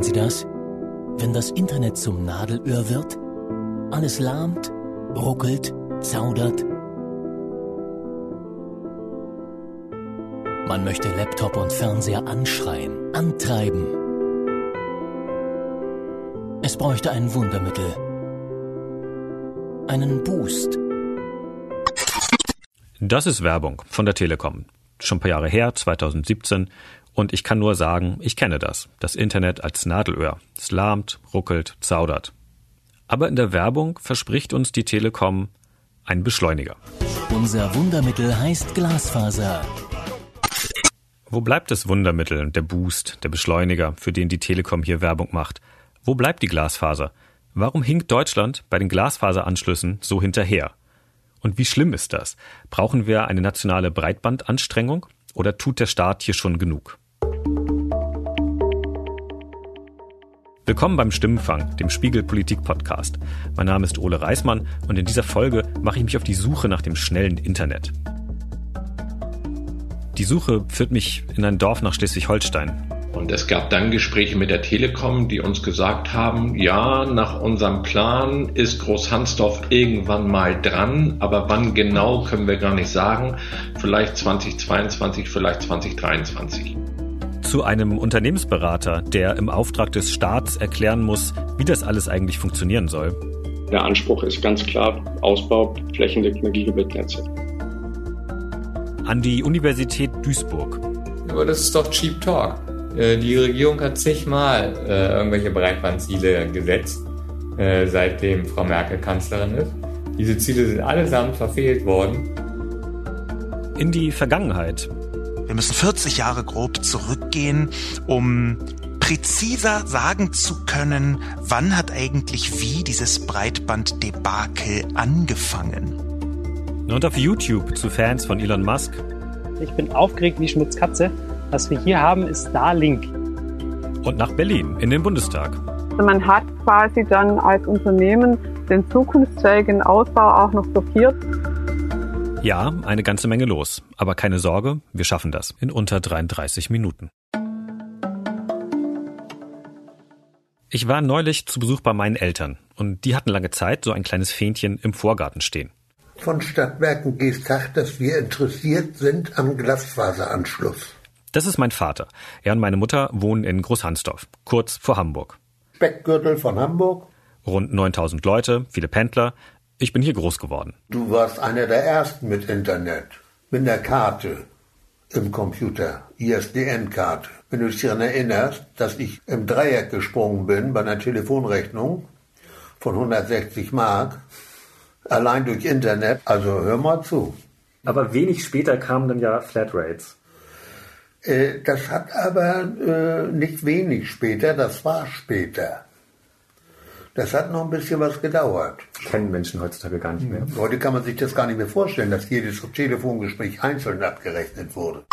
Kennen Sie das? Wenn das Internet zum Nadelöhr wird, alles lahmt, ruckelt, zaudert. Man möchte Laptop und Fernseher anschreien, antreiben. Es bräuchte ein Wundermittel. Einen Boost. Das ist Werbung von der Telekom. Schon ein paar Jahre her, 2017. Und ich kann nur sagen, ich kenne das. Das Internet als Nadelöhr. Es lahmt, ruckelt, zaudert. Aber in der Werbung verspricht uns die Telekom einen Beschleuniger. Unser Wundermittel heißt Glasfaser. Wo bleibt das Wundermittel, der Boost, der Beschleuniger, für den die Telekom hier Werbung macht? Wo bleibt die Glasfaser? Warum hinkt Deutschland bei den Glasfaseranschlüssen so hinterher? Und wie schlimm ist das? Brauchen wir eine nationale Breitbandanstrengung oder tut der Staat hier schon genug? Willkommen beim Stimmenfang, dem Spiegel Politik Podcast. Mein Name ist Ole Reismann und in dieser Folge mache ich mich auf die Suche nach dem schnellen Internet. Die Suche führt mich in ein Dorf nach Schleswig-Holstein. Und es gab dann Gespräche mit der Telekom, die uns gesagt haben, ja, nach unserem Plan ist Großhansdorf irgendwann mal dran, aber wann genau können wir gar nicht sagen. Vielleicht 2022, vielleicht 2023 zu einem Unternehmensberater, der im Auftrag des Staats erklären muss, wie das alles eigentlich funktionieren soll. Der Anspruch ist ganz klar Ausbau flächendeckender Gigabit-Netze. An die Universität Duisburg. Aber das ist doch Cheap Talk. Äh, die Regierung hat zigmal äh, irgendwelche Breitbandziele gesetzt, äh, seitdem Frau Merkel Kanzlerin ist. Diese Ziele sind allesamt verfehlt worden. In die Vergangenheit. Wir müssen 40 Jahre grob zurückgehen, um präziser sagen zu können, wann hat eigentlich wie dieses Breitbanddebakel angefangen. Und auf YouTube zu Fans von Elon Musk. Ich bin aufgeregt wie Schmitz Katze. Was wir hier haben, ist Starlink. Und nach Berlin, in den Bundestag. Also man hat quasi dann als Unternehmen den zukunftsfähigen Ausbau auch noch blockiert. Ja, eine ganze Menge los. Aber keine Sorge, wir schaffen das in unter 33 Minuten. Ich war neulich zu Besuch bei meinen Eltern und die hatten lange Zeit so ein kleines Fähnchen im Vorgarten stehen. Von Stadtwerken Geestach, dass wir interessiert sind am Glasfaseranschluss. Das ist mein Vater. Er und meine Mutter wohnen in Großhansdorf, kurz vor Hamburg. Speckgürtel von Hamburg. Rund 9000 Leute, viele Pendler, ich bin hier groß geworden. Du warst einer der ersten mit Internet, mit einer Karte im Computer, ISDN-Karte. Wenn du dich daran erinnerst, dass ich im Dreieck gesprungen bin bei einer Telefonrechnung von 160 Mark, allein durch Internet, also hör mal zu. Aber wenig später kamen dann ja Flatrates. Äh, das hat aber äh, nicht wenig später, das war später. Das hat noch ein bisschen was gedauert. Kennen Menschen heutzutage gar nicht mehr. Heute kann man sich das gar nicht mehr vorstellen, dass jedes Telefongespräch einzeln abgerechnet wurde.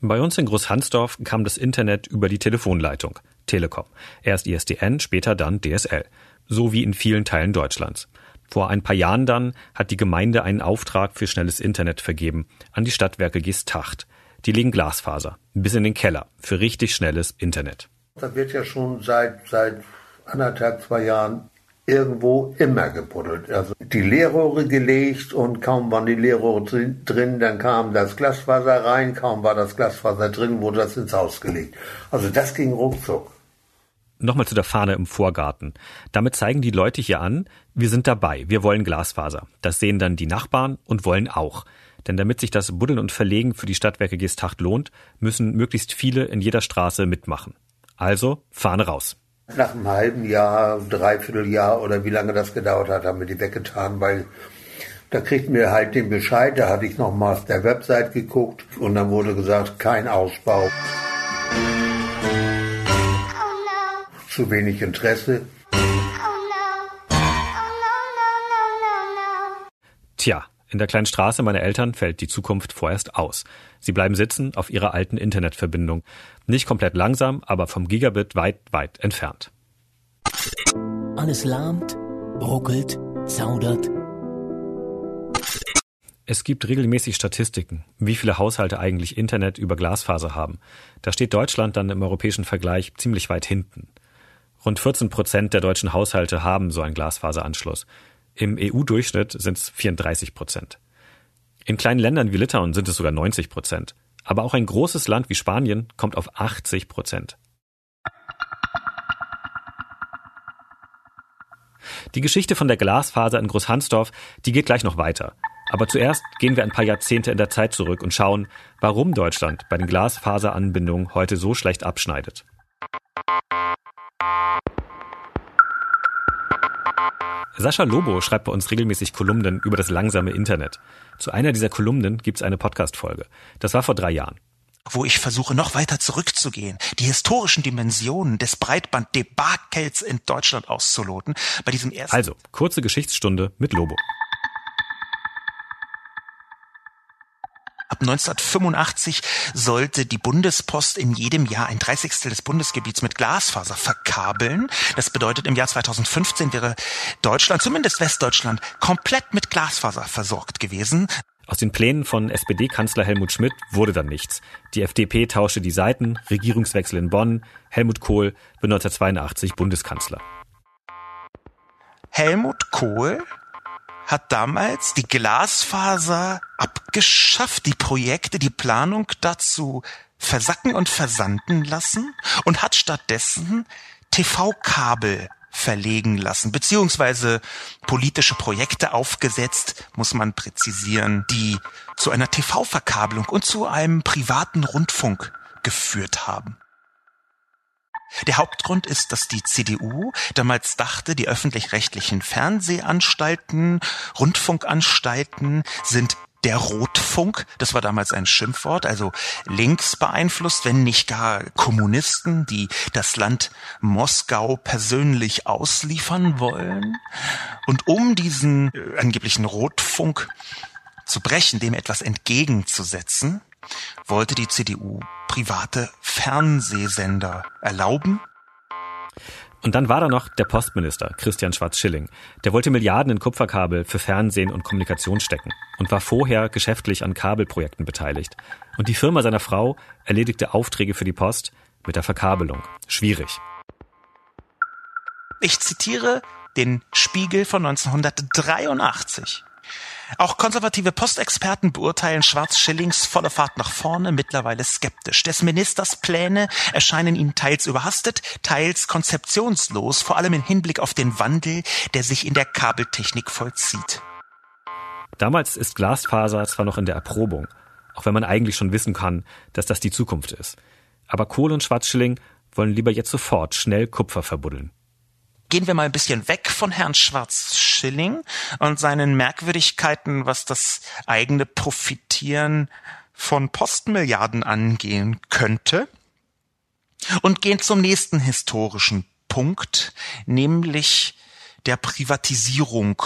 Bei uns in Großhansdorf kam das Internet über die Telefonleitung. Telekom. Erst ISDN, später dann DSL. So wie in vielen Teilen Deutschlands. Vor ein paar Jahren dann hat die Gemeinde einen Auftrag für schnelles Internet vergeben an die Stadtwerke Geesthacht. Die legen Glasfaser bis in den Keller für richtig schnelles Internet. Das wird ja schon seit, seit anderthalb, zwei Jahren irgendwo immer gebuddelt. Also die Leerrohre gelegt und kaum waren die Leerrohre drin, dann kam das Glasfaser rein, kaum war das Glasfaser drin, wurde das ins Haus gelegt. Also das ging ruckzuck. Nochmal zu der Fahne im Vorgarten. Damit zeigen die Leute hier an, wir sind dabei, wir wollen Glasfaser. Das sehen dann die Nachbarn und wollen auch. Denn damit sich das Buddeln und Verlegen für die Stadtwerke Geesthacht lohnt, müssen möglichst viele in jeder Straße mitmachen. Also Fahne raus. Nach einem halben Jahr, dreiviertel Jahr oder wie lange das gedauert hat, haben wir die weggetan, weil da kriegten wir halt den Bescheid, da hatte ich nochmal auf der Website geguckt und dann wurde gesagt, kein Ausbau. Zu wenig Interesse. Tja, in der kleinen Straße meiner Eltern fällt die Zukunft vorerst aus. Sie bleiben sitzen auf ihrer alten Internetverbindung. Nicht komplett langsam, aber vom Gigabit weit, weit entfernt. Alles lahmt, ruckelt, zaudert. Es gibt regelmäßig Statistiken, wie viele Haushalte eigentlich Internet über Glasfaser haben. Da steht Deutschland dann im europäischen Vergleich ziemlich weit hinten. Rund 14 Prozent der deutschen Haushalte haben so einen Glasfaseranschluss. Im EU-Durchschnitt sind es 34 Prozent. In kleinen Ländern wie Litauen sind es sogar 90 Prozent. Aber auch ein großes Land wie Spanien kommt auf 80 Prozent. Die Geschichte von der Glasfaser in Großhansdorf, die geht gleich noch weiter. Aber zuerst gehen wir ein paar Jahrzehnte in der Zeit zurück und schauen, warum Deutschland bei den Glasfaseranbindungen heute so schlecht abschneidet. Sascha Lobo schreibt bei uns regelmäßig Kolumnen über das langsame Internet. Zu einer dieser Kolumnen gibt es eine Podcast-Folge. Das war vor drei Jahren wo ich versuche, noch weiter zurückzugehen, die historischen Dimensionen des Breitband-Debakels in Deutschland auszuloten. Bei diesem ersten also, kurze Geschichtsstunde mit Lobo. Ab 1985 sollte die Bundespost in jedem Jahr ein Dreißigstel des Bundesgebiets mit Glasfaser verkabeln. Das bedeutet, im Jahr 2015 wäre Deutschland, zumindest Westdeutschland, komplett mit Glasfaser versorgt gewesen. Aus den Plänen von SPD-Kanzler Helmut Schmidt wurde dann nichts. Die FDP tauschte die Seiten, Regierungswechsel in Bonn, Helmut Kohl wird 1982 Bundeskanzler. Helmut Kohl hat damals die Glasfaser abgeschafft, die Projekte, die Planung dazu versacken und versanden lassen und hat stattdessen TV-Kabel verlegen lassen, beziehungsweise politische Projekte aufgesetzt, muss man präzisieren, die zu einer TV-Verkabelung und zu einem privaten Rundfunk geführt haben. Der Hauptgrund ist, dass die CDU damals dachte, die öffentlich-rechtlichen Fernsehanstalten, Rundfunkanstalten sind der Rotfunk, das war damals ein Schimpfwort, also links beeinflusst, wenn nicht gar Kommunisten, die das Land Moskau persönlich ausliefern wollen. Und um diesen äh, angeblichen Rotfunk zu brechen, dem etwas entgegenzusetzen, wollte die CDU private Fernsehsender erlauben. Und dann war da noch der Postminister, Christian Schwarz-Schilling. Der wollte Milliarden in Kupferkabel für Fernsehen und Kommunikation stecken und war vorher geschäftlich an Kabelprojekten beteiligt. Und die Firma seiner Frau erledigte Aufträge für die Post mit der Verkabelung. Schwierig. Ich zitiere den Spiegel von 1983. Auch konservative Postexperten beurteilen Schwarz-Schillings volle Fahrt nach vorne mittlerweile skeptisch. Des Ministers Pläne erscheinen ihnen teils überhastet, teils konzeptionslos, vor allem im Hinblick auf den Wandel, der sich in der Kabeltechnik vollzieht. Damals ist Glasfaser zwar noch in der Erprobung, auch wenn man eigentlich schon wissen kann, dass das die Zukunft ist. Aber Kohl und Schwarzschilling wollen lieber jetzt sofort schnell Kupfer verbuddeln gehen wir mal ein bisschen weg von Herrn Schwarz-Schilling und seinen Merkwürdigkeiten, was das eigene Profitieren von Postmilliarden angehen könnte und gehen zum nächsten historischen Punkt, nämlich der Privatisierung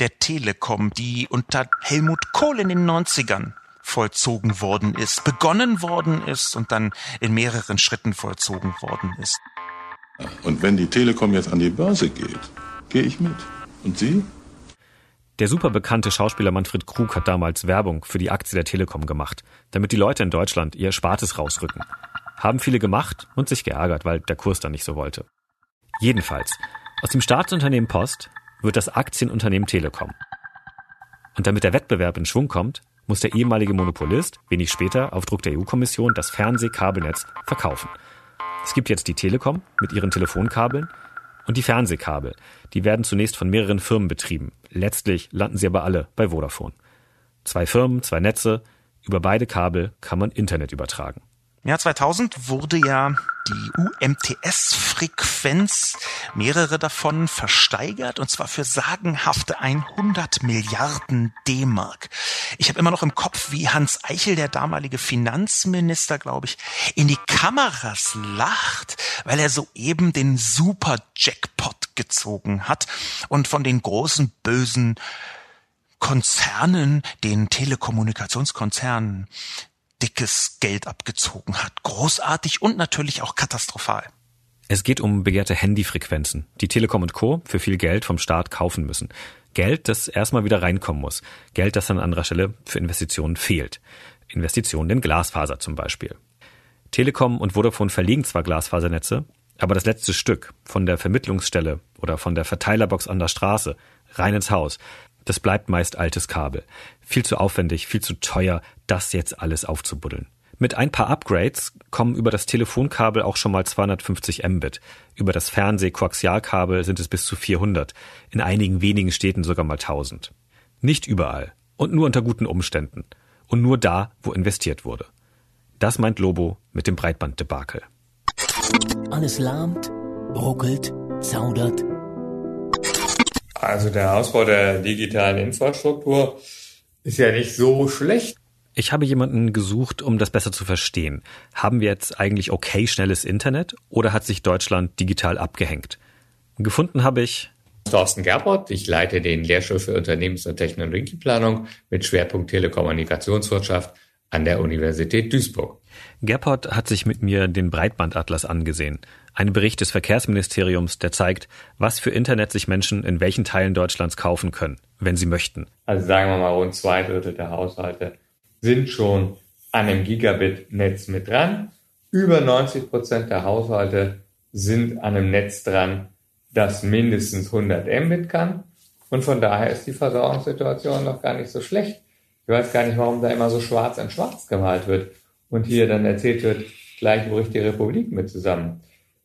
der Telekom, die unter Helmut Kohl in den 90ern vollzogen worden ist, begonnen worden ist und dann in mehreren Schritten vollzogen worden ist. Und wenn die Telekom jetzt an die Börse geht, gehe ich mit. Und Sie? Der super bekannte Schauspieler Manfred Krug hat damals Werbung für die Aktie der Telekom gemacht, damit die Leute in Deutschland ihr Spartes rausrücken. Haben viele gemacht und sich geärgert, weil der Kurs dann nicht so wollte. Jedenfalls, aus dem Staatsunternehmen Post wird das Aktienunternehmen Telekom. Und damit der Wettbewerb in Schwung kommt, muss der ehemalige Monopolist wenig später auf Druck der EU-Kommission das Fernsehkabelnetz verkaufen – es gibt jetzt die Telekom mit ihren Telefonkabeln und die Fernsehkabel. Die werden zunächst von mehreren Firmen betrieben. Letztlich landen sie aber alle bei Vodafone. Zwei Firmen, zwei Netze. Über beide Kabel kann man Internet übertragen. Im Jahr 2000 wurde ja die UMTS-Frequenz, mehrere davon versteigert, und zwar für sagenhafte 100 Milliarden D-Mark. Ich habe immer noch im Kopf, wie Hans Eichel, der damalige Finanzminister, glaube ich, in die Kameras lacht, weil er soeben den Super-Jackpot gezogen hat und von den großen bösen Konzernen, den Telekommunikationskonzernen, dickes Geld abgezogen hat. Großartig und natürlich auch katastrophal. Es geht um begehrte Handyfrequenzen, die Telekom und Co. für viel Geld vom Staat kaufen müssen. Geld, das erstmal wieder reinkommen muss. Geld, das an anderer Stelle für Investitionen fehlt. Investitionen in Glasfaser zum Beispiel. Telekom und Vodafone verlegen zwar Glasfasernetze, aber das letzte Stück von der Vermittlungsstelle oder von der Verteilerbox an der Straße rein ins Haus, das bleibt meist altes Kabel. Viel zu aufwendig, viel zu teuer, das jetzt alles aufzubuddeln. Mit ein paar Upgrades kommen über das Telefonkabel auch schon mal 250 Mbit. Über das Fernseh-Koaxialkabel sind es bis zu 400. In einigen wenigen Städten sogar mal 1000. Nicht überall. Und nur unter guten Umständen. Und nur da, wo investiert wurde. Das meint Lobo mit dem Breitbanddebakel. Alles lahmt, ruckelt, zaudert. Also der Ausbau der digitalen Infrastruktur ist ja nicht so schlecht. Ich habe jemanden gesucht, um das besser zu verstehen. Haben wir jetzt eigentlich okay schnelles Internet oder hat sich Deutschland digital abgehängt? Gefunden habe ich Thorsten Gerbert. Ich leite den Lehrstuhl für Unternehmens- und Technologieplanung mit Schwerpunkt Telekommunikationswirtschaft an der Universität Duisburg. Gerport hat sich mit mir den Breitbandatlas angesehen. Ein Bericht des Verkehrsministeriums, der zeigt, was für Internet sich Menschen in welchen Teilen Deutschlands kaufen können, wenn sie möchten. Also sagen wir mal, rund zwei Drittel der Haushalte sind schon an einem Gigabit-Netz mit dran. Über 90 Prozent der Haushalte sind an einem Netz dran, das mindestens 100 Mbit kann. Und von daher ist die Versorgungssituation noch gar nicht so schlecht. Ich weiß gar nicht, warum da immer so schwarz an schwarz gemalt wird und hier dann erzählt wird, gleich bricht die Republik mit zusammen.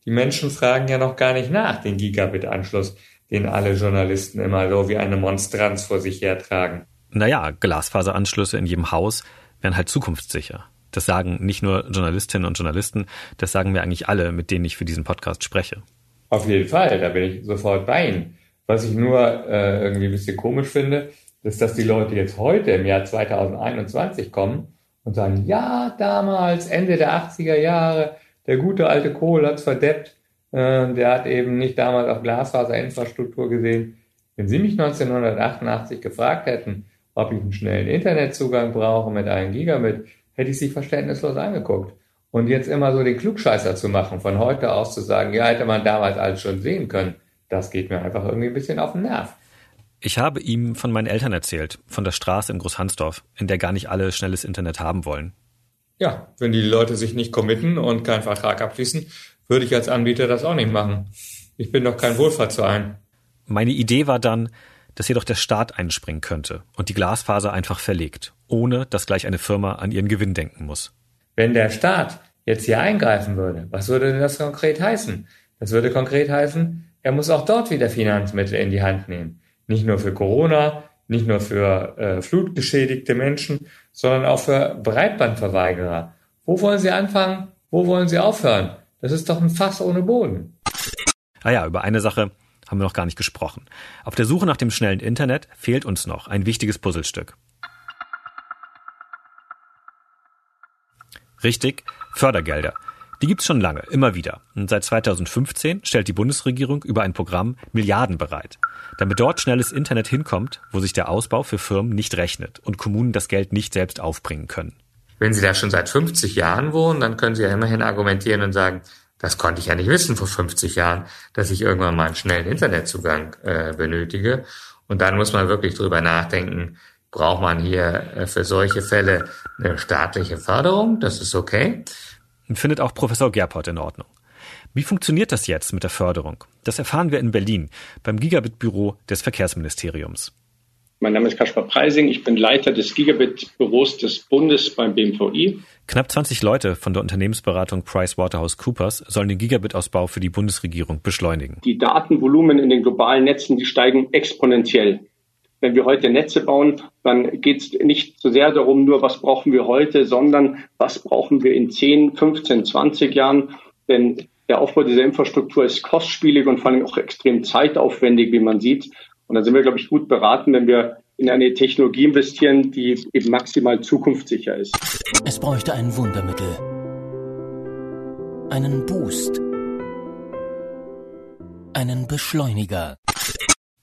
Die Menschen fragen ja noch gar nicht nach den Gigabit-Anschluss, den alle Journalisten immer so wie eine Monstranz vor sich hertragen. Naja, Glasfaseranschlüsse in jedem Haus wären halt zukunftssicher. Das sagen nicht nur Journalistinnen und Journalisten, das sagen mir eigentlich alle, mit denen ich für diesen Podcast spreche. Auf jeden Fall, da bin ich sofort bei Ihnen. Was ich nur äh, irgendwie ein bisschen komisch finde, ist, dass die Leute jetzt heute im Jahr 2021 kommen und sagen, ja, damals, Ende der 80er Jahre, der gute alte Kohl hat's verdeppt, äh, der hat eben nicht damals auf Glasfaserinfrastruktur gesehen. Wenn Sie mich 1988 gefragt hätten, ob ich einen schnellen Internetzugang brauche mit einem Gigabit, hätte ich sie verständnislos angeguckt. Und jetzt immer so den Klugscheißer zu machen, von heute aus zu sagen, ja, hätte man damals alles schon sehen können, das geht mir einfach irgendwie ein bisschen auf den Nerv. Ich habe ihm von meinen Eltern erzählt, von der Straße in Großhansdorf, in der gar nicht alle schnelles Internet haben wollen. Ja, wenn die Leute sich nicht committen und keinen Vertrag abschließen, würde ich als Anbieter das auch nicht machen. Ich bin doch kein Wohlfahrtsverein. Meine Idee war dann, dass jedoch der Staat einspringen könnte und die Glasfaser einfach verlegt, ohne dass gleich eine Firma an ihren Gewinn denken muss. Wenn der Staat jetzt hier eingreifen würde, was würde denn das konkret heißen? Das würde konkret heißen, er muss auch dort wieder Finanzmittel in die Hand nehmen. Nicht nur für Corona, nicht nur für äh, flutgeschädigte Menschen, sondern auch für Breitbandverweigerer. Wo wollen Sie anfangen? Wo wollen Sie aufhören? Das ist doch ein Fass ohne Boden. Ah ja, über eine Sache haben wir noch gar nicht gesprochen. Auf der Suche nach dem schnellen Internet fehlt uns noch ein wichtiges Puzzlestück. Richtig, Fördergelder. Die gibt's schon lange, immer wieder. Und seit 2015 stellt die Bundesregierung über ein Programm Milliarden bereit. Damit dort schnelles Internet hinkommt, wo sich der Ausbau für Firmen nicht rechnet und Kommunen das Geld nicht selbst aufbringen können. Wenn Sie da schon seit 50 Jahren wohnen, dann können Sie ja immerhin argumentieren und sagen, das konnte ich ja nicht wissen vor 50 Jahren, dass ich irgendwann mal einen schnellen Internetzugang äh, benötige. Und dann muss man wirklich drüber nachdenken, braucht man hier äh, für solche Fälle eine staatliche Förderung? Das ist okay. Und findet auch Professor Gerport in Ordnung. Wie funktioniert das jetzt mit der Förderung? Das erfahren wir in Berlin beim Gigabit-Büro des Verkehrsministeriums. Mein Name ist Kaspar Preising, ich bin Leiter des Gigabit-Büros des Bundes beim BMVI. Knapp 20 Leute von der Unternehmensberatung PricewaterhouseCoopers sollen den Gigabit-Ausbau für die Bundesregierung beschleunigen. Die Datenvolumen in den globalen Netzen, die steigen exponentiell. Wenn wir heute Netze bauen, dann geht es nicht so sehr darum, nur was brauchen wir heute, sondern was brauchen wir in 10, 15, 20 Jahren. Denn der Aufbau dieser Infrastruktur ist kostspielig und vor allem auch extrem zeitaufwendig, wie man sieht. Und dann sind wir, glaube ich, gut beraten, wenn wir in eine Technologie investieren, die eben maximal zukunftssicher ist. Es bräuchte ein Wundermittel. Einen Boost. Einen Beschleuniger.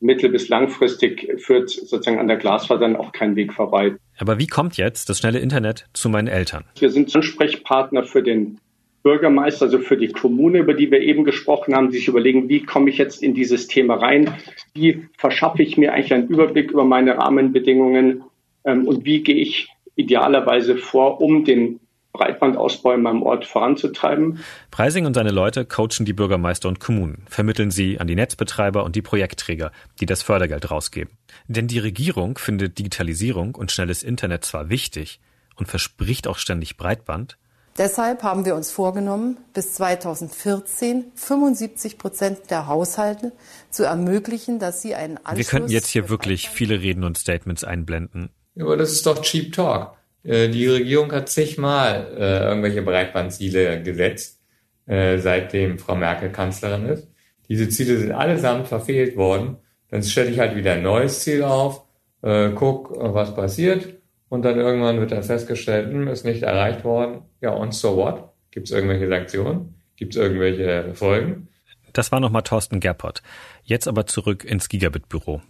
Mittel- bis langfristig führt sozusagen an der Glasfaser dann auch kein Weg vorbei. Aber wie kommt jetzt das schnelle Internet zu meinen Eltern? Wir sind Ansprechpartner für den Bürgermeister, also für die Kommune, über die wir eben gesprochen haben, sich überlegen, wie komme ich jetzt in dieses Thema rein? Wie verschaffe ich mir eigentlich einen Überblick über meine Rahmenbedingungen? Ähm, und wie gehe ich idealerweise vor, um den Breitbandausbau in meinem Ort voranzutreiben. Preising und seine Leute coachen die Bürgermeister und Kommunen, vermitteln sie an die Netzbetreiber und die Projektträger, die das Fördergeld rausgeben. Denn die Regierung findet Digitalisierung und schnelles Internet zwar wichtig und verspricht auch ständig Breitband. Deshalb haben wir uns vorgenommen, bis 2014 75 Prozent der Haushalte zu ermöglichen, dass sie einen Anschluss Wir könnten jetzt hier wirklich viele Reden und Statements einblenden. Aber das ist doch Cheap Talk. Äh, die Regierung hat zigmal äh, irgendwelche Breitbandziele gesetzt, äh, seitdem Frau Merkel Kanzlerin ist. Diese Ziele sind allesamt verfehlt worden. Dann stelle ich halt wieder ein neues Ziel auf, äh, guck, was passiert. Und dann irgendwann wird dann festgestellt, hm, ist nicht erreicht worden. Ja, und so what? Gibt es irgendwelche Sanktionen? Gibt es irgendwelche Folgen? Das war nochmal Thorsten Gerpott. Jetzt aber zurück ins Gigabit-Büro.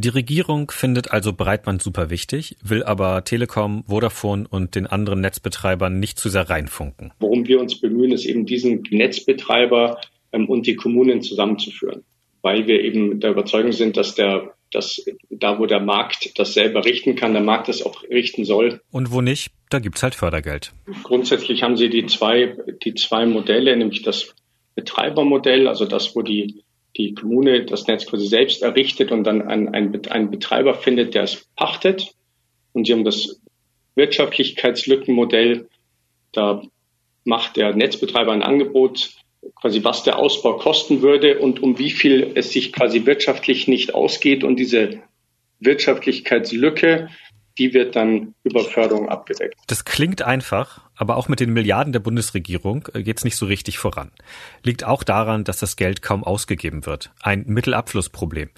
Die Regierung findet also Breitband super wichtig, will aber Telekom, Vodafone und den anderen Netzbetreibern nicht zu sehr reinfunken. Worum wir uns bemühen, ist eben diesen Netzbetreiber ähm, und die Kommunen zusammenzuführen, weil wir eben der Überzeugung sind, dass der dass da, wo der Markt das selber richten kann, der Markt das auch richten soll. Und wo nicht, da gibt's halt Fördergeld. Grundsätzlich haben Sie die zwei, die zwei Modelle, nämlich das Betreibermodell, also das, wo die die Kommune das Netz quasi selbst errichtet und dann einen, einen Betreiber findet, der es pachtet. Und sie haben das Wirtschaftlichkeitslückenmodell. Da macht der Netzbetreiber ein Angebot, quasi was der Ausbau kosten würde und um wie viel es sich quasi wirtschaftlich nicht ausgeht. Und diese Wirtschaftlichkeitslücke die wird dann über Förderung abgedeckt. Das klingt einfach, aber auch mit den Milliarden der Bundesregierung äh, geht es nicht so richtig voran. Liegt auch daran, dass das Geld kaum ausgegeben wird. Ein Mittelabflussproblem.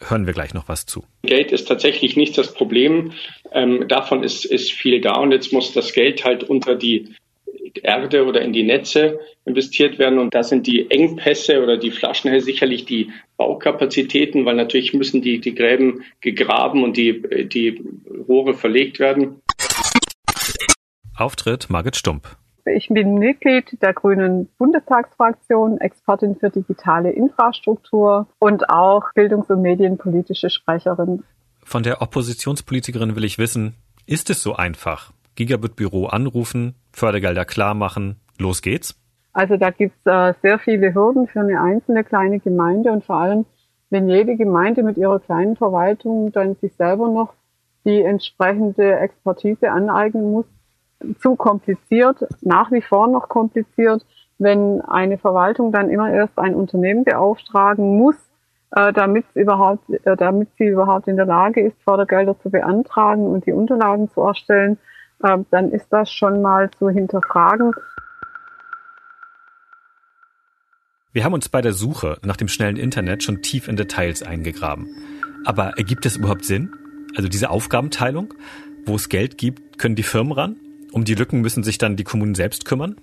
Hören wir gleich noch was zu. Geld ist tatsächlich nicht das Problem. Ähm, davon ist, ist viel da und jetzt muss das Geld halt unter die Erde oder in die Netze investiert werden. Und da sind die Engpässe oder die Flaschenhälse sicherlich die Baukapazitäten, weil natürlich müssen die, die Gräben gegraben und die, die Rohre verlegt werden. Auftritt Margit Stump. Ich bin Mitglied der Grünen Bundestagsfraktion, Expertin für digitale Infrastruktur und auch bildungs- und medienpolitische Sprecherin. Von der Oppositionspolitikerin will ich wissen, ist es so einfach? Gigabit-Büro anrufen, Fördergelder klar machen, los geht's? Also da gibt's äh, sehr viele Hürden für eine einzelne kleine Gemeinde und vor allem, wenn jede Gemeinde mit ihrer kleinen Verwaltung dann sich selber noch die entsprechende Expertise aneignen muss, zu kompliziert, nach wie vor noch kompliziert, wenn eine Verwaltung dann immer erst ein Unternehmen beauftragen muss, äh, damit, überhaupt, äh, damit sie überhaupt in der Lage ist, Fördergelder zu beantragen und die Unterlagen zu erstellen äh, dann ist das schon mal zu hinterfragen. Wir haben uns bei der Suche nach dem schnellen Internet schon tief in Details eingegraben. Aber ergibt es überhaupt Sinn? Also diese Aufgabenteilung? Wo es Geld gibt, können die Firmen ran? Um die Lücken müssen sich dann die Kommunen selbst kümmern?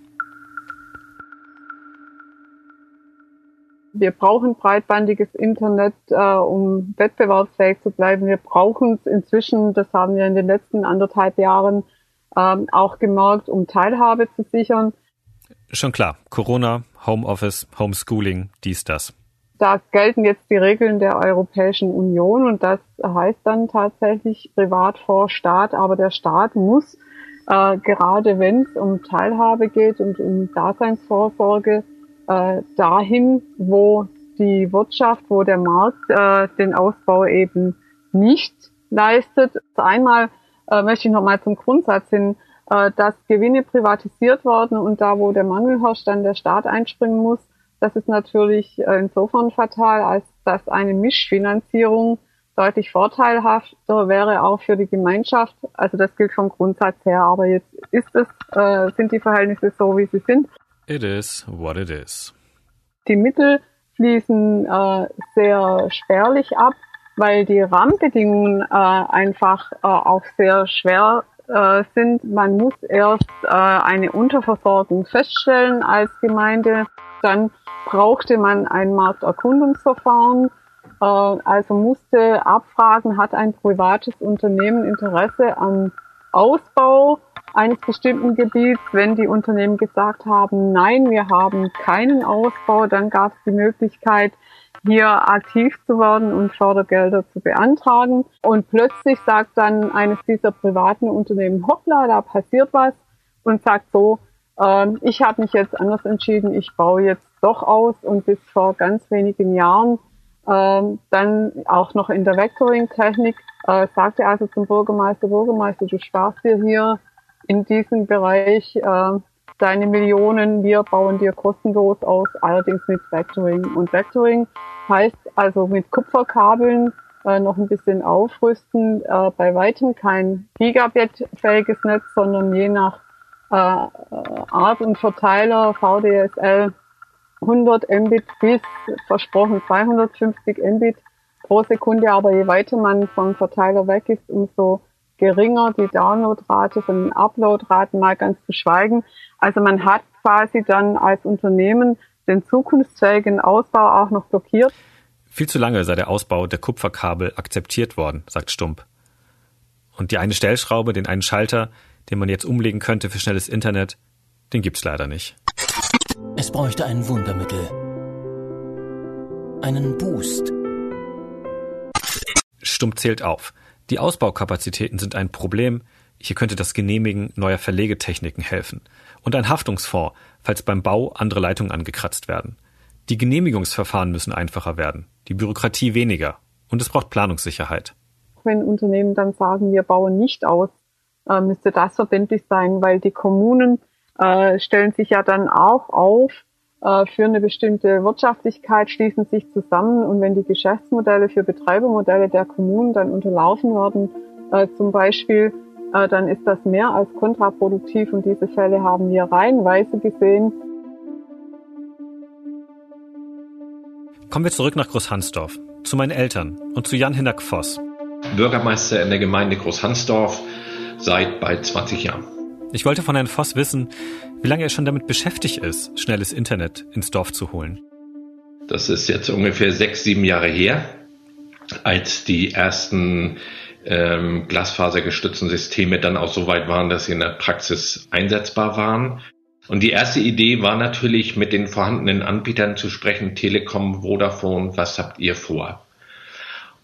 Wir brauchen breitbandiges Internet, äh, um wettbewerbsfähig zu bleiben. Wir brauchen es inzwischen, das haben wir in den letzten anderthalb Jahren ähm, auch gemerkt, um Teilhabe zu sichern. Schon klar, Corona, Homeoffice, Homeschooling, dies, das. Da gelten jetzt die Regeln der Europäischen Union und das heißt dann tatsächlich privat vor Staat, aber der Staat muss äh, gerade wenn es um Teilhabe geht und um Daseinsvorsorge äh, dahin, wo die Wirtschaft, wo der Markt äh, den Ausbau eben nicht leistet. Einmal äh, möchte ich nochmal zum Grundsatz hin, äh, dass Gewinne privatisiert werden und da, wo der Mangel herrscht, dann der Staat einspringen muss. Das ist natürlich äh, insofern fatal, als dass eine Mischfinanzierung deutlich vorteilhafter wäre auch für die Gemeinschaft. Also das gilt vom Grundsatz her, aber jetzt ist es, äh, sind die Verhältnisse so, wie sie sind. It is what it is. Die Mittel fließen äh, sehr spärlich ab weil die Rahmenbedingungen äh, einfach äh, auch sehr schwer äh, sind. Man muss erst äh, eine Unterversorgung feststellen als Gemeinde. Dann brauchte man ein Markterkundungsverfahren. Äh, also musste abfragen, hat ein privates Unternehmen Interesse am Ausbau eines bestimmten Gebiets. Wenn die Unternehmen gesagt haben, nein, wir haben keinen Ausbau, dann gab es die Möglichkeit, hier aktiv zu werden und Fördergelder zu beantragen. Und plötzlich sagt dann eines dieser privaten Unternehmen, hoppla, da passiert was und sagt so, äh, ich habe mich jetzt anders entschieden, ich baue jetzt doch aus und bis vor ganz wenigen Jahren äh, dann auch noch in der Vectoring-Technik äh, sagte also zum Bürgermeister, Bürgermeister, du sparst dir hier in diesem Bereich äh, deine Millionen, wir bauen dir kostenlos aus, allerdings mit Vectoring. Und Vectoring heißt also mit Kupferkabeln äh, noch ein bisschen aufrüsten, äh, bei weitem kein Gigabit-fähiges Netz, sondern je nach äh, Art und Verteiler VDSL 100 Mbit bis versprochen 250 Mbit pro Sekunde, aber je weiter man vom Verteiler weg ist, umso geringer die Downloadrate von den Uploadraten mal ganz zu schweigen. Also man hat quasi dann als Unternehmen den zukunftsfähigen Ausbau auch noch blockiert. Viel zu lange sei der Ausbau der Kupferkabel akzeptiert worden, sagt Stump. Und die eine Stellschraube, den einen Schalter, den man jetzt umlegen könnte für schnelles Internet, den gibt's leider nicht. Es bräuchte ein Wundermittel. Einen Boost. Stump zählt auf. Die Ausbaukapazitäten sind ein Problem. Hier könnte das Genehmigen neuer Verlegetechniken helfen. Und ein Haftungsfonds, falls beim Bau andere Leitungen angekratzt werden. Die Genehmigungsverfahren müssen einfacher werden, die Bürokratie weniger. Und es braucht Planungssicherheit. Wenn Unternehmen dann sagen, wir bauen nicht aus, äh, müsste das verbindlich sein, weil die Kommunen äh, stellen sich ja dann auch auf äh, für eine bestimmte Wirtschaftlichkeit, schließen sich zusammen und wenn die Geschäftsmodelle für Betreibermodelle der Kommunen dann unterlaufen werden, äh, zum Beispiel, äh, dann ist das mehr als kontraproduktiv und diese Fälle haben wir reihenweise gesehen. Kommen wir zurück nach Großhansdorf, zu meinen Eltern und zu Jan Hinnack Voss. Bürgermeister in der Gemeinde Großhansdorf seit bald 20 Jahren. Ich wollte von Herrn Voss wissen, wie lange er schon damit beschäftigt ist, schnelles Internet ins Dorf zu holen. Das ist jetzt ungefähr sechs, sieben Jahre her, als die ersten ähm, glasfasergestützten Systeme dann auch so weit waren, dass sie in der Praxis einsetzbar waren. Und die erste Idee war natürlich, mit den vorhandenen Anbietern zu sprechen, Telekom, Vodafone, was habt ihr vor?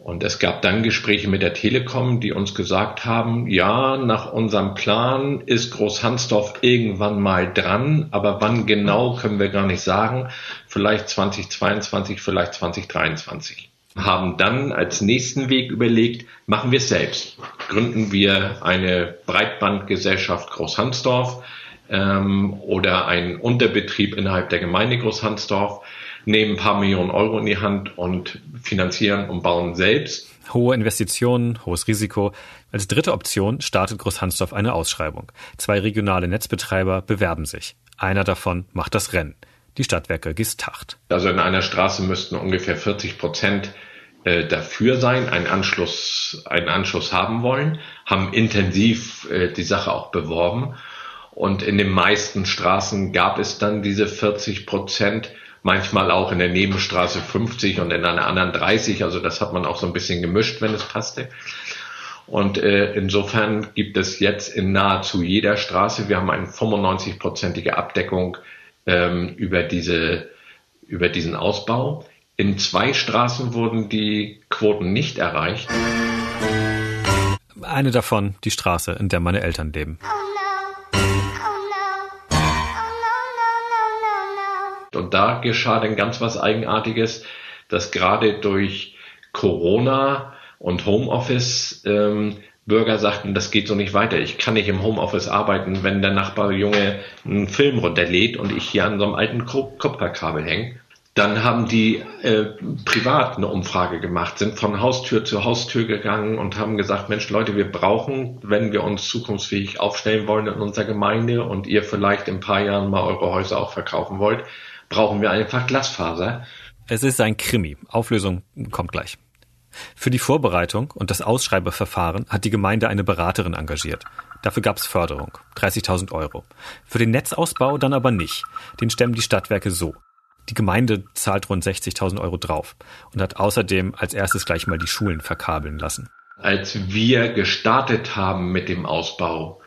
Und es gab dann Gespräche mit der Telekom, die uns gesagt haben, ja, nach unserem Plan ist Großhansdorf irgendwann mal dran, aber wann genau können wir gar nicht sagen. Vielleicht 2022, vielleicht 2023. Haben dann als nächsten Weg überlegt, machen wir es selbst. Gründen wir eine Breitbandgesellschaft Großhansdorf ähm, oder einen Unterbetrieb innerhalb der Gemeinde Großhansdorf nehmen ein paar Millionen Euro in die Hand und finanzieren und bauen selbst. Hohe Investitionen, hohes Risiko. Als dritte Option startet Großhansdorf eine Ausschreibung. Zwei regionale Netzbetreiber bewerben sich. Einer davon macht das Rennen. Die Stadtwerke Gistacht. Also in einer Straße müssten ungefähr 40 Prozent äh, dafür sein, einen Anschluss, einen Anschluss haben wollen, haben intensiv äh, die Sache auch beworben. Und in den meisten Straßen gab es dann diese 40 Prozent manchmal auch in der Nebenstraße 50 und in einer anderen 30. Also das hat man auch so ein bisschen gemischt, wenn es passte. Und äh, insofern gibt es jetzt in nahezu jeder Straße, wir haben eine 95-prozentige Abdeckung ähm, über, diese, über diesen Ausbau. In zwei Straßen wurden die Quoten nicht erreicht. Eine davon die Straße, in der meine Eltern leben. Und da geschah dann ganz was Eigenartiges, dass gerade durch Corona und Homeoffice ähm, Bürger sagten, das geht so nicht weiter. Ich kann nicht im Homeoffice arbeiten, wenn der Nachbarjunge einen Film runterlädt und ich hier an so einem alten Kupferkabel hänge. Dann haben die äh, privat eine Umfrage gemacht, sind von Haustür zu Haustür gegangen und haben gesagt, Mensch Leute, wir brauchen, wenn wir uns zukunftsfähig aufstellen wollen in unserer Gemeinde und ihr vielleicht in ein paar Jahren mal eure Häuser auch verkaufen wollt, brauchen wir einfach Glasfaser. Es ist ein Krimi. Auflösung kommt gleich. Für die Vorbereitung und das Ausschreibeverfahren hat die Gemeinde eine Beraterin engagiert. Dafür gab es Förderung, 30.000 Euro. Für den Netzausbau dann aber nicht. Den stemmen die Stadtwerke so. Die Gemeinde zahlt rund 60.000 Euro drauf und hat außerdem als erstes gleich mal die Schulen verkabeln lassen. Als wir gestartet haben mit dem Ausbau,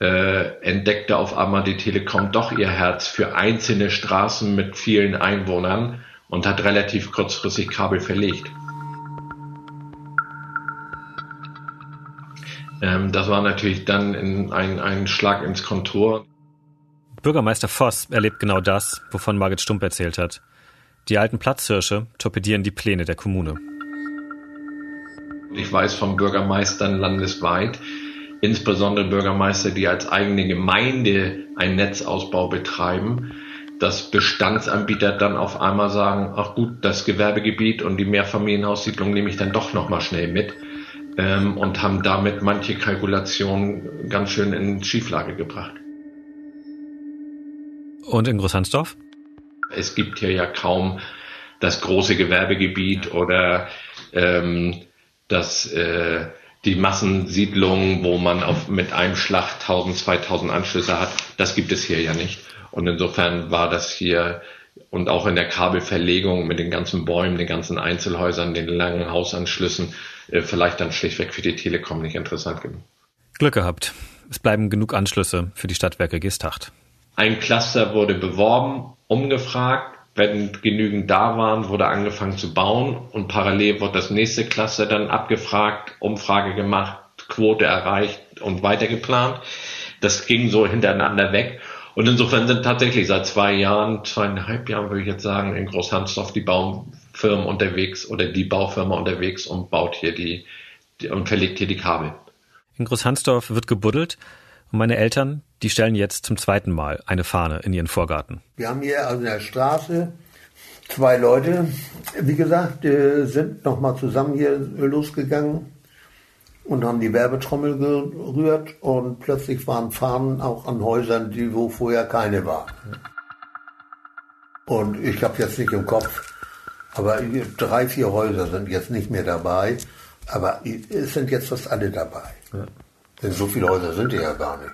äh, entdeckte auf einmal die Telekom doch ihr Herz für einzelne Straßen mit vielen Einwohnern und hat relativ kurzfristig Kabel verlegt. Ähm, das war natürlich dann in, ein, ein Schlag ins Kontor. Bürgermeister Voss erlebt genau das, wovon Margit Stump erzählt hat. Die alten Platzhirsche torpedieren die Pläne der Kommune. Ich weiß von Bürgermeistern landesweit, insbesondere Bürgermeister, die als eigene Gemeinde einen Netzausbau betreiben, dass Bestandsanbieter dann auf einmal sagen, ach gut, das Gewerbegebiet und die Mehrfamilienhaussiedlung nehme ich dann doch nochmal schnell mit ähm, und haben damit manche Kalkulationen ganz schön in Schieflage gebracht. Und in Großhansdorf? Es gibt hier ja kaum das große Gewerbegebiet oder ähm, das äh, die Massensiedlungen, wo man auf, mit einem Schlag 1000, 2000 Anschlüsse hat, das gibt es hier ja nicht. Und insofern war das hier und auch in der Kabelverlegung mit den ganzen Bäumen, den ganzen Einzelhäusern, den langen Hausanschlüssen, äh, vielleicht dann schlichtweg für die Telekom nicht interessant genug. Glück gehabt. Es bleiben genug Anschlüsse für die Stadtwerke Gestacht. Ein Cluster wurde beworben, umgefragt, wenn genügend da waren, wurde angefangen zu bauen und parallel wurde das nächste Cluster dann abgefragt, Umfrage gemacht, Quote erreicht und weitergeplant. Das ging so hintereinander weg. Und insofern sind tatsächlich seit zwei Jahren, zweieinhalb Jahren würde ich jetzt sagen, in Großhansdorf die Baufirmen unterwegs oder die Baufirma unterwegs und baut hier die, die und verlegt hier die Kabel. In Großhansdorf wird gebuddelt und meine Eltern, die stellen jetzt zum zweiten Mal eine Fahne in ihren Vorgarten. Wir haben hier also in der Straße zwei Leute, wie gesagt, sind nochmal zusammen hier losgegangen und haben die Werbetrommel gerührt und plötzlich waren Fahnen auch an Häusern, die wo vorher keine waren. Und ich habe jetzt nicht im Kopf, aber drei, vier Häuser sind jetzt nicht mehr dabei, aber es sind jetzt fast alle dabei. Ja. Denn so viele Häuser sind ja gar nicht.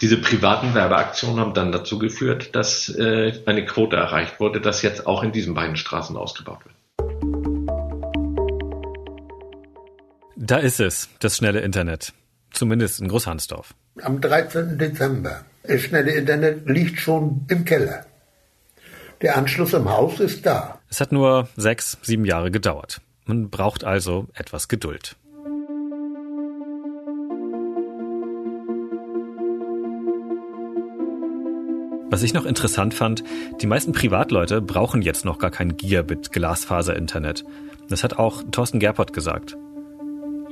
Diese privaten Werbeaktionen haben dann dazu geführt, dass äh, eine Quote erreicht wurde, dass jetzt auch in diesen beiden Straßen ausgebaut wird. Da ist es, das schnelle Internet. Zumindest in Großhansdorf. Am 13. Dezember. Das schnelle Internet liegt schon im Keller. Der Anschluss im Haus ist da. Es hat nur sechs, sieben Jahre gedauert. Man braucht also etwas Geduld. Was ich noch interessant fand, die meisten Privatleute brauchen jetzt noch gar kein Gigabit Glasfaser-Internet. Das hat auch Thorsten Gerpott gesagt.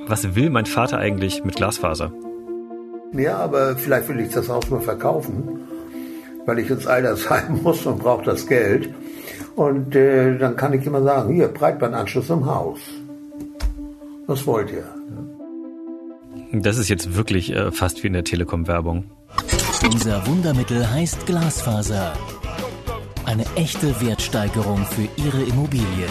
Was will mein Vater eigentlich mit Glasfaser? Ja, aber vielleicht will ich das Haus mal verkaufen, weil ich ins Altersheim muss und brauche das Geld. Und äh, dann kann ich immer sagen, hier, Breitbandanschluss im Haus. Was wollt ihr? Das ist jetzt wirklich äh, fast wie in der Telekom-Werbung. Unser Wundermittel heißt Glasfaser. Eine echte Wertsteigerung für Ihre Immobilie.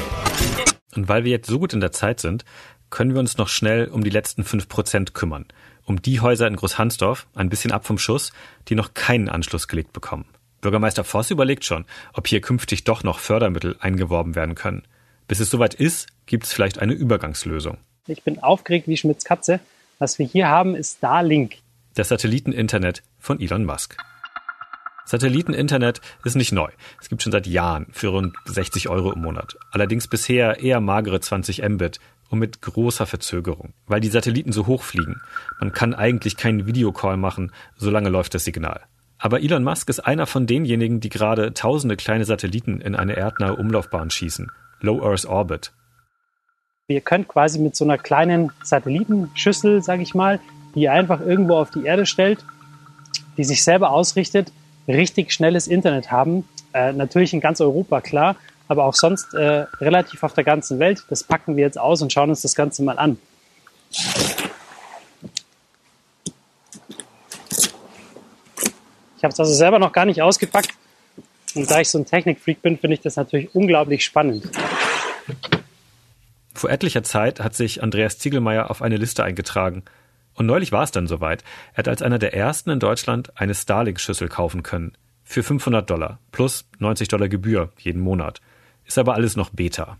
Und weil wir jetzt so gut in der Zeit sind, können wir uns noch schnell um die letzten fünf Prozent kümmern. Um die Häuser in Großhansdorf, ein bisschen ab vom Schuss, die noch keinen Anschluss gelegt bekommen. Bürgermeister Voss überlegt schon, ob hier künftig doch noch Fördermittel eingeworben werden können. Bis es soweit ist, gibt es vielleicht eine Übergangslösung. Ich bin aufgeregt wie Schmitz Katze. Was wir hier haben, ist Starlink das Satelliteninternet von Elon Musk. Satelliteninternet ist nicht neu. Es gibt schon seit Jahren für rund 60 Euro im Monat. Allerdings bisher eher magere 20 Mbit und mit großer Verzögerung, weil die Satelliten so hoch fliegen. Man kann eigentlich keinen Videocall machen, solange läuft das Signal. Aber Elon Musk ist einer von denjenigen, die gerade tausende kleine Satelliten in eine erdnahe Umlaufbahn schießen. Low Earth Orbit. Ihr könnt quasi mit so einer kleinen Satellitenschüssel, sage ich mal, die einfach irgendwo auf die Erde stellt, die sich selber ausrichtet, richtig schnelles Internet haben. Äh, natürlich in ganz Europa, klar, aber auch sonst äh, relativ auf der ganzen Welt. Das packen wir jetzt aus und schauen uns das Ganze mal an. Ich habe es also selber noch gar nicht ausgepackt. Und da ich so ein Technikfreak bin, finde ich das natürlich unglaublich spannend. Vor etlicher Zeit hat sich Andreas Ziegelmeier auf eine Liste eingetragen – und neulich war es dann soweit. Er hat als einer der ersten in Deutschland eine Starlink-Schüssel kaufen können. Für 500 Dollar. Plus 90 Dollar Gebühr jeden Monat. Ist aber alles noch Beta.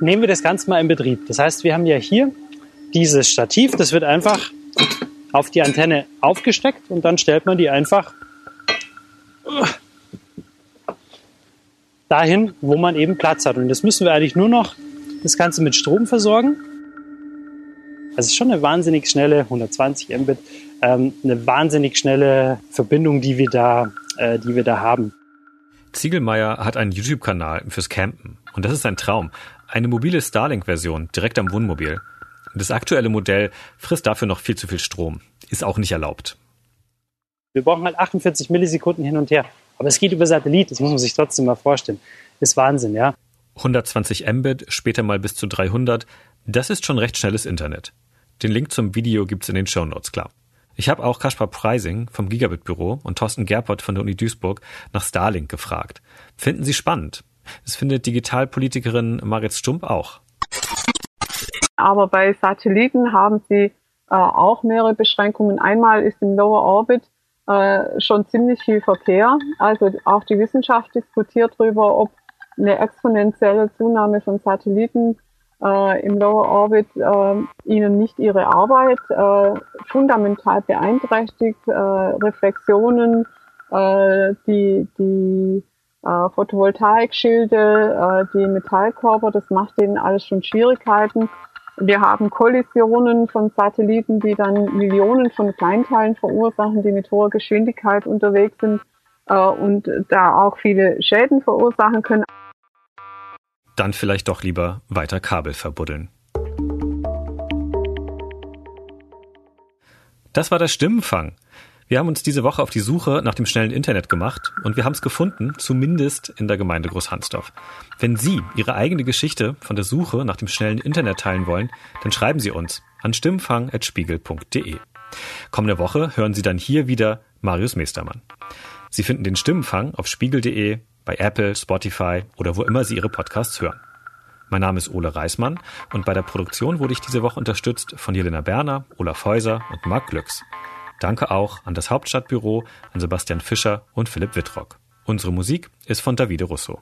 Nehmen wir das Ganze mal in Betrieb. Das heißt, wir haben ja hier dieses Stativ, das wird einfach auf die Antenne aufgesteckt und dann stellt man die einfach dahin, wo man eben Platz hat. Und das müssen wir eigentlich nur noch das Ganze mit Strom versorgen. Also es ist schon eine wahnsinnig schnelle 120 Mbit, ähm, eine wahnsinnig schnelle Verbindung, die wir da, äh, die wir da haben. Ziegelmeier hat einen YouTube-Kanal fürs Campen und das ist ein Traum. Eine mobile Starlink-Version direkt am Wohnmobil. Das aktuelle Modell frisst dafür noch viel zu viel Strom. Ist auch nicht erlaubt. Wir brauchen halt 48 Millisekunden hin und her. Aber es geht über Satellit, das muss man sich trotzdem mal vorstellen. Ist Wahnsinn, ja. 120 Mbit, später mal bis zu 300. Das ist schon recht schnelles Internet. Den Link zum Video gibt's in den Show Notes, klar. Ich habe auch Kaspar Preising vom Gigabit-Büro und Thorsten Gerpert von der Uni Duisburg nach Starlink gefragt. Finden Sie spannend? Das findet Digitalpolitikerin Marit Stump auch. Aber bei Satelliten haben sie äh, auch mehrere Beschränkungen. Einmal ist im Lower Orbit äh, schon ziemlich viel Verkehr. Also auch die Wissenschaft diskutiert darüber, ob eine exponentielle Zunahme von Satelliten äh, im Lower Orbit äh, ihnen nicht ihre Arbeit äh, fundamental beeinträchtigt, äh, Reflexionen, äh, die, die äh, Photovoltaikschilde, äh, die Metallkörper, das macht denen alles schon Schwierigkeiten. Wir haben Kollisionen von Satelliten, die dann Millionen von Kleinteilen verursachen, die mit hoher Geschwindigkeit unterwegs sind äh, und da auch viele Schäden verursachen können. Dann vielleicht doch lieber weiter Kabel verbuddeln. Das war der Stimmenfang. Wir haben uns diese Woche auf die Suche nach dem schnellen Internet gemacht und wir haben es gefunden, zumindest in der Gemeinde Großhansdorf. Wenn Sie Ihre eigene Geschichte von der Suche nach dem schnellen Internet teilen wollen, dann schreiben Sie uns an stimmfang.spiegel.de. Kommende Woche hören Sie dann hier wieder Marius Mestermann. Sie finden den Stimmenfang auf spiegel.de, bei Apple, Spotify oder wo immer Sie Ihre Podcasts hören. Mein Name ist Ole Reismann und bei der Produktion wurde ich diese Woche unterstützt von Jelena Berner, Olaf Häuser und Marc Glücks. Danke auch an das Hauptstadtbüro, an Sebastian Fischer und Philipp Wittrock. Unsere Musik ist von Davide Russo.